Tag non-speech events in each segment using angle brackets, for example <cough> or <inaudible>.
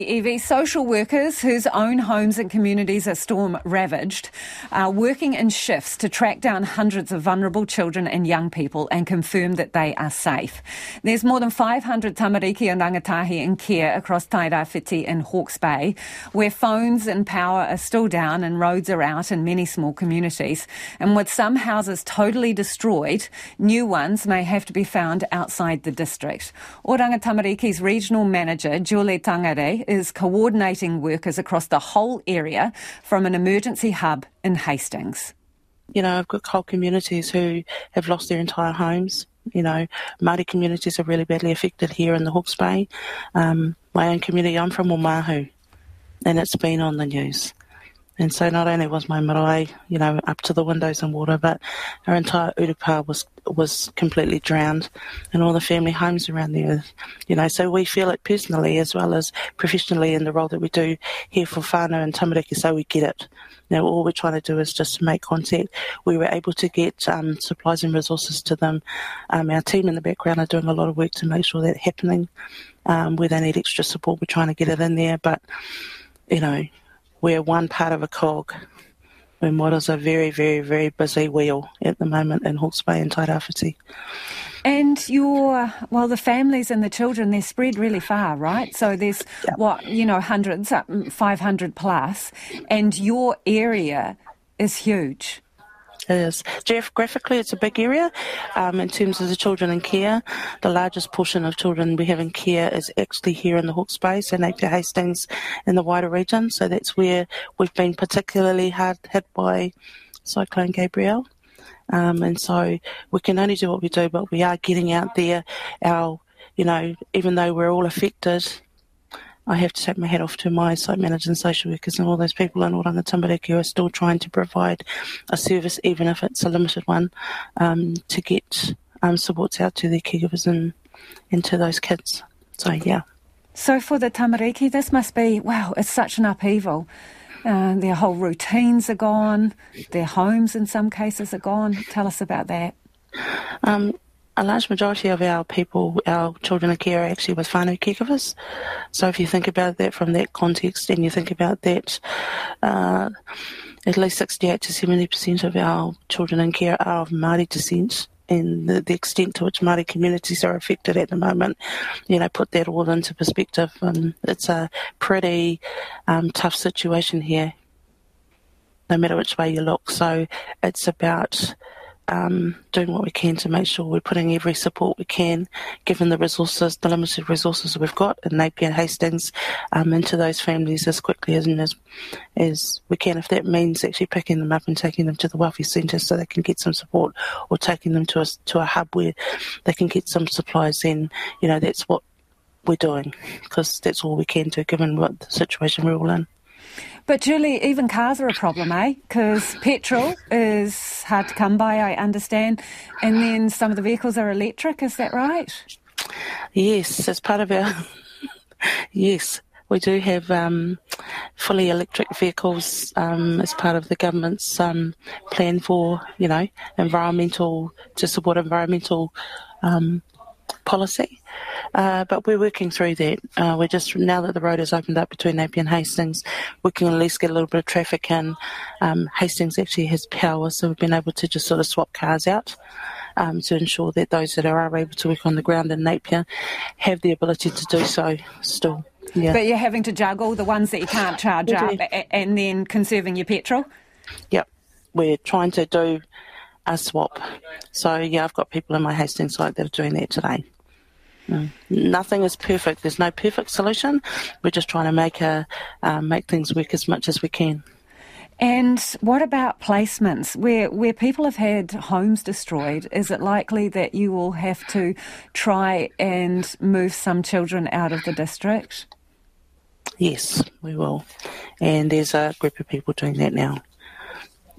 Evie, social workers whose own homes and communities are storm ravaged are working in shifts to track down hundreds of vulnerable children and young people and confirm that they are safe. There's more than 500 tamariki and rangatahi in care across Tairawhiti and Hawke's Bay, where phones and power are still down and roads are out in many small communities. And with some houses totally destroyed, new ones may have to be found outside the district. Oranga Tamariki's regional manager, Julie Tangare, is coordinating workers across the whole area from an emergency hub in Hastings. You know, I've got whole communities who have lost their entire homes. You know, Māori communities are really badly affected here in the Hawke's Bay. Um, my own community, I'm from Omahu, and it's been on the news. And so not only was my marae, you know, up to the windows in water, but our entire Urupa was was completely drowned and all the family homes around there, you know, so we feel it personally as well as professionally in the role that we do here for whānau and tamariki, so we get it. Now, all we're trying to do is just to make contact. We were able to get um, supplies and resources to them. Um, our team in the background are doing a lot of work to make sure that's happening. Um, where they need extra support, we're trying to get it in there. But, you know, we're one part of a cog is a very, very, very busy wheel at the moment in Hawke's Bay and Tairawhiti. And your, well, the families and the children, they're spread really far, right? So there's yep. what, you know, hundreds, uh, 500 plus, and your area is huge is. Geographically, it's a big area. Um, in terms of the children in care, the largest portion of children we have in care is actually here in the Hawke's Bay, so Napier Hastings in the wider region. So that's where we've been particularly hard hit by Cyclone Gabrielle. Um, and so we can only do what we do, but we are getting out there. Our, you know, even though we're all affected, I have to take my hat off to my site managers and social workers and all those people in Oranga Tamariki who are still trying to provide a service, even if it's a limited one, um, to get um, supports out to their caregivers and, and to those kids. So, yeah. So, for the Tamariki, this must be, wow, it's such an upheaval. Uh, their whole routines are gone, their homes in some cases are gone. Tell us about that. Um, a large majority of our people, our children in care, are actually with whānau caregivers. So if you think about that from that context, and you think about that, uh, at least 68 to 70% of our children in care are of Māori descent. And the, the, extent to which Māori communities are affected at the moment, you know, put that all into perspective. And it's a pretty um, tough situation here, no matter which way you look. So it's about um, doing what we can to make sure we're putting every support we can, given the resources, the limited resources we've got in Napier and Hastings, um, into those families as quickly as, as as we can. If that means actually picking them up and taking them to the welfare centre so they can get some support, or taking them to a to a hub where they can get some supplies, then you know that's what we're doing because that's all we can do given what the situation we're all in. But Julie, even cars are a problem, eh? Because petrol is hard to come by, I understand, and then some of the vehicles are electric. Is that right? Yes, as part of our <laughs> yes, we do have um, fully electric vehicles um, as part of the government's um, plan for you know environmental to support environmental um, policy. Uh, but we're working through that. Uh, we're just now that the road has opened up between Napier and Hastings, we can at least get a little bit of traffic in. Um, Hastings actually has power, so we've been able to just sort of swap cars out. Um, to ensure that those that are able to work on the ground in Napier have the ability to do so still. Yeah. But you're having to juggle the ones that you can't charge up and then conserving your petrol? Yep. We're trying to do a swap. So, yeah, I've got people in my Hastings site that are doing that today. Nothing is perfect. There's no perfect solution. We're just trying to make a uh, make things work as much as we can. And what about placements? Where where people have had homes destroyed, is it likely that you will have to try and move some children out of the district? Yes, we will. And there's a group of people doing that now.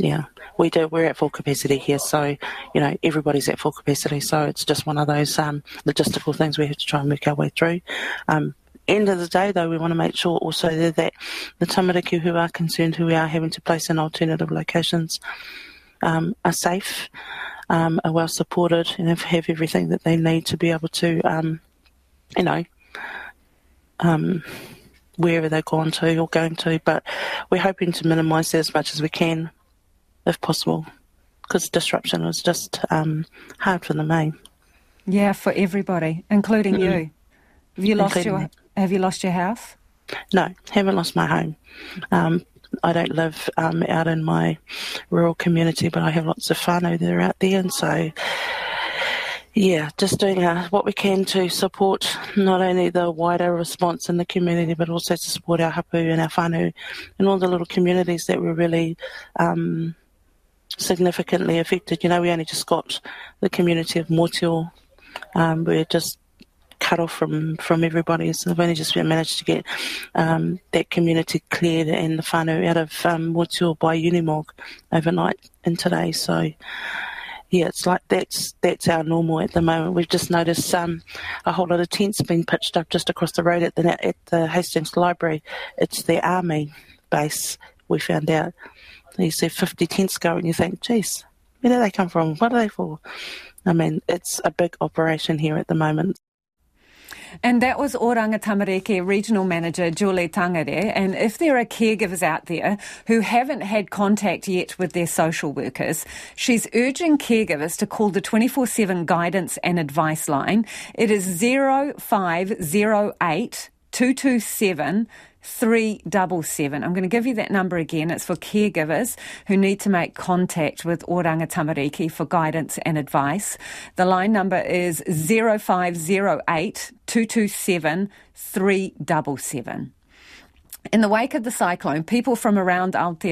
Yeah we do. We're at full capacity here, so you know everybody's at full capacity. So it's just one of those um, logistical things we have to try and work our way through. Um, end of the day, though, we want to make sure also that the tamariki who are concerned, who we are having to place in alternative locations, um, are safe, um, are well supported, and have, everything that they need to be able to, um, you know, um, wherever they've gone to or going to. But we're hoping to minimise that as much as we can, if possible, because disruption was just um, hard for the main. Yeah, for everybody, including mm-hmm. you. Have you lost including your Have you lost your house? No, haven't lost my home. Um, I don't live um, out in my rural community, but I have lots of whānau that are out there, and so yeah, just doing uh, what we can to support not only the wider response in the community, but also to support our hapu and our whānau and all the little communities that were really um, significantly affected. You know, we only just got the community of Moteo. Um, we're just cut off from, from everybody. So we've only just managed to get um, that community cleared and the whānau out of um, by Unimog overnight and today. So yeah, it's like that's that's our normal at the moment. We've just noticed um, a whole lot of tents being pitched up just across the road at the at the Hastings Library. It's the army base. We found out. You see 50 tents go, and you think, geez, where do they come from? What are they for? I mean, it's a big operation here at the moment. And that was Oranga Tamariki Regional Manager Julie Tangere. And if there are caregivers out there who haven't had contact yet with their social workers, she's urging caregivers to call the 24-7 guidance and advice line. It is 0508 227 377. I'm going to give you that number again. It's for caregivers who need to make contact with Oranga Tamariki for guidance and advice. The line number is 0508 227 377. In the wake of the cyclone, people from around Aotea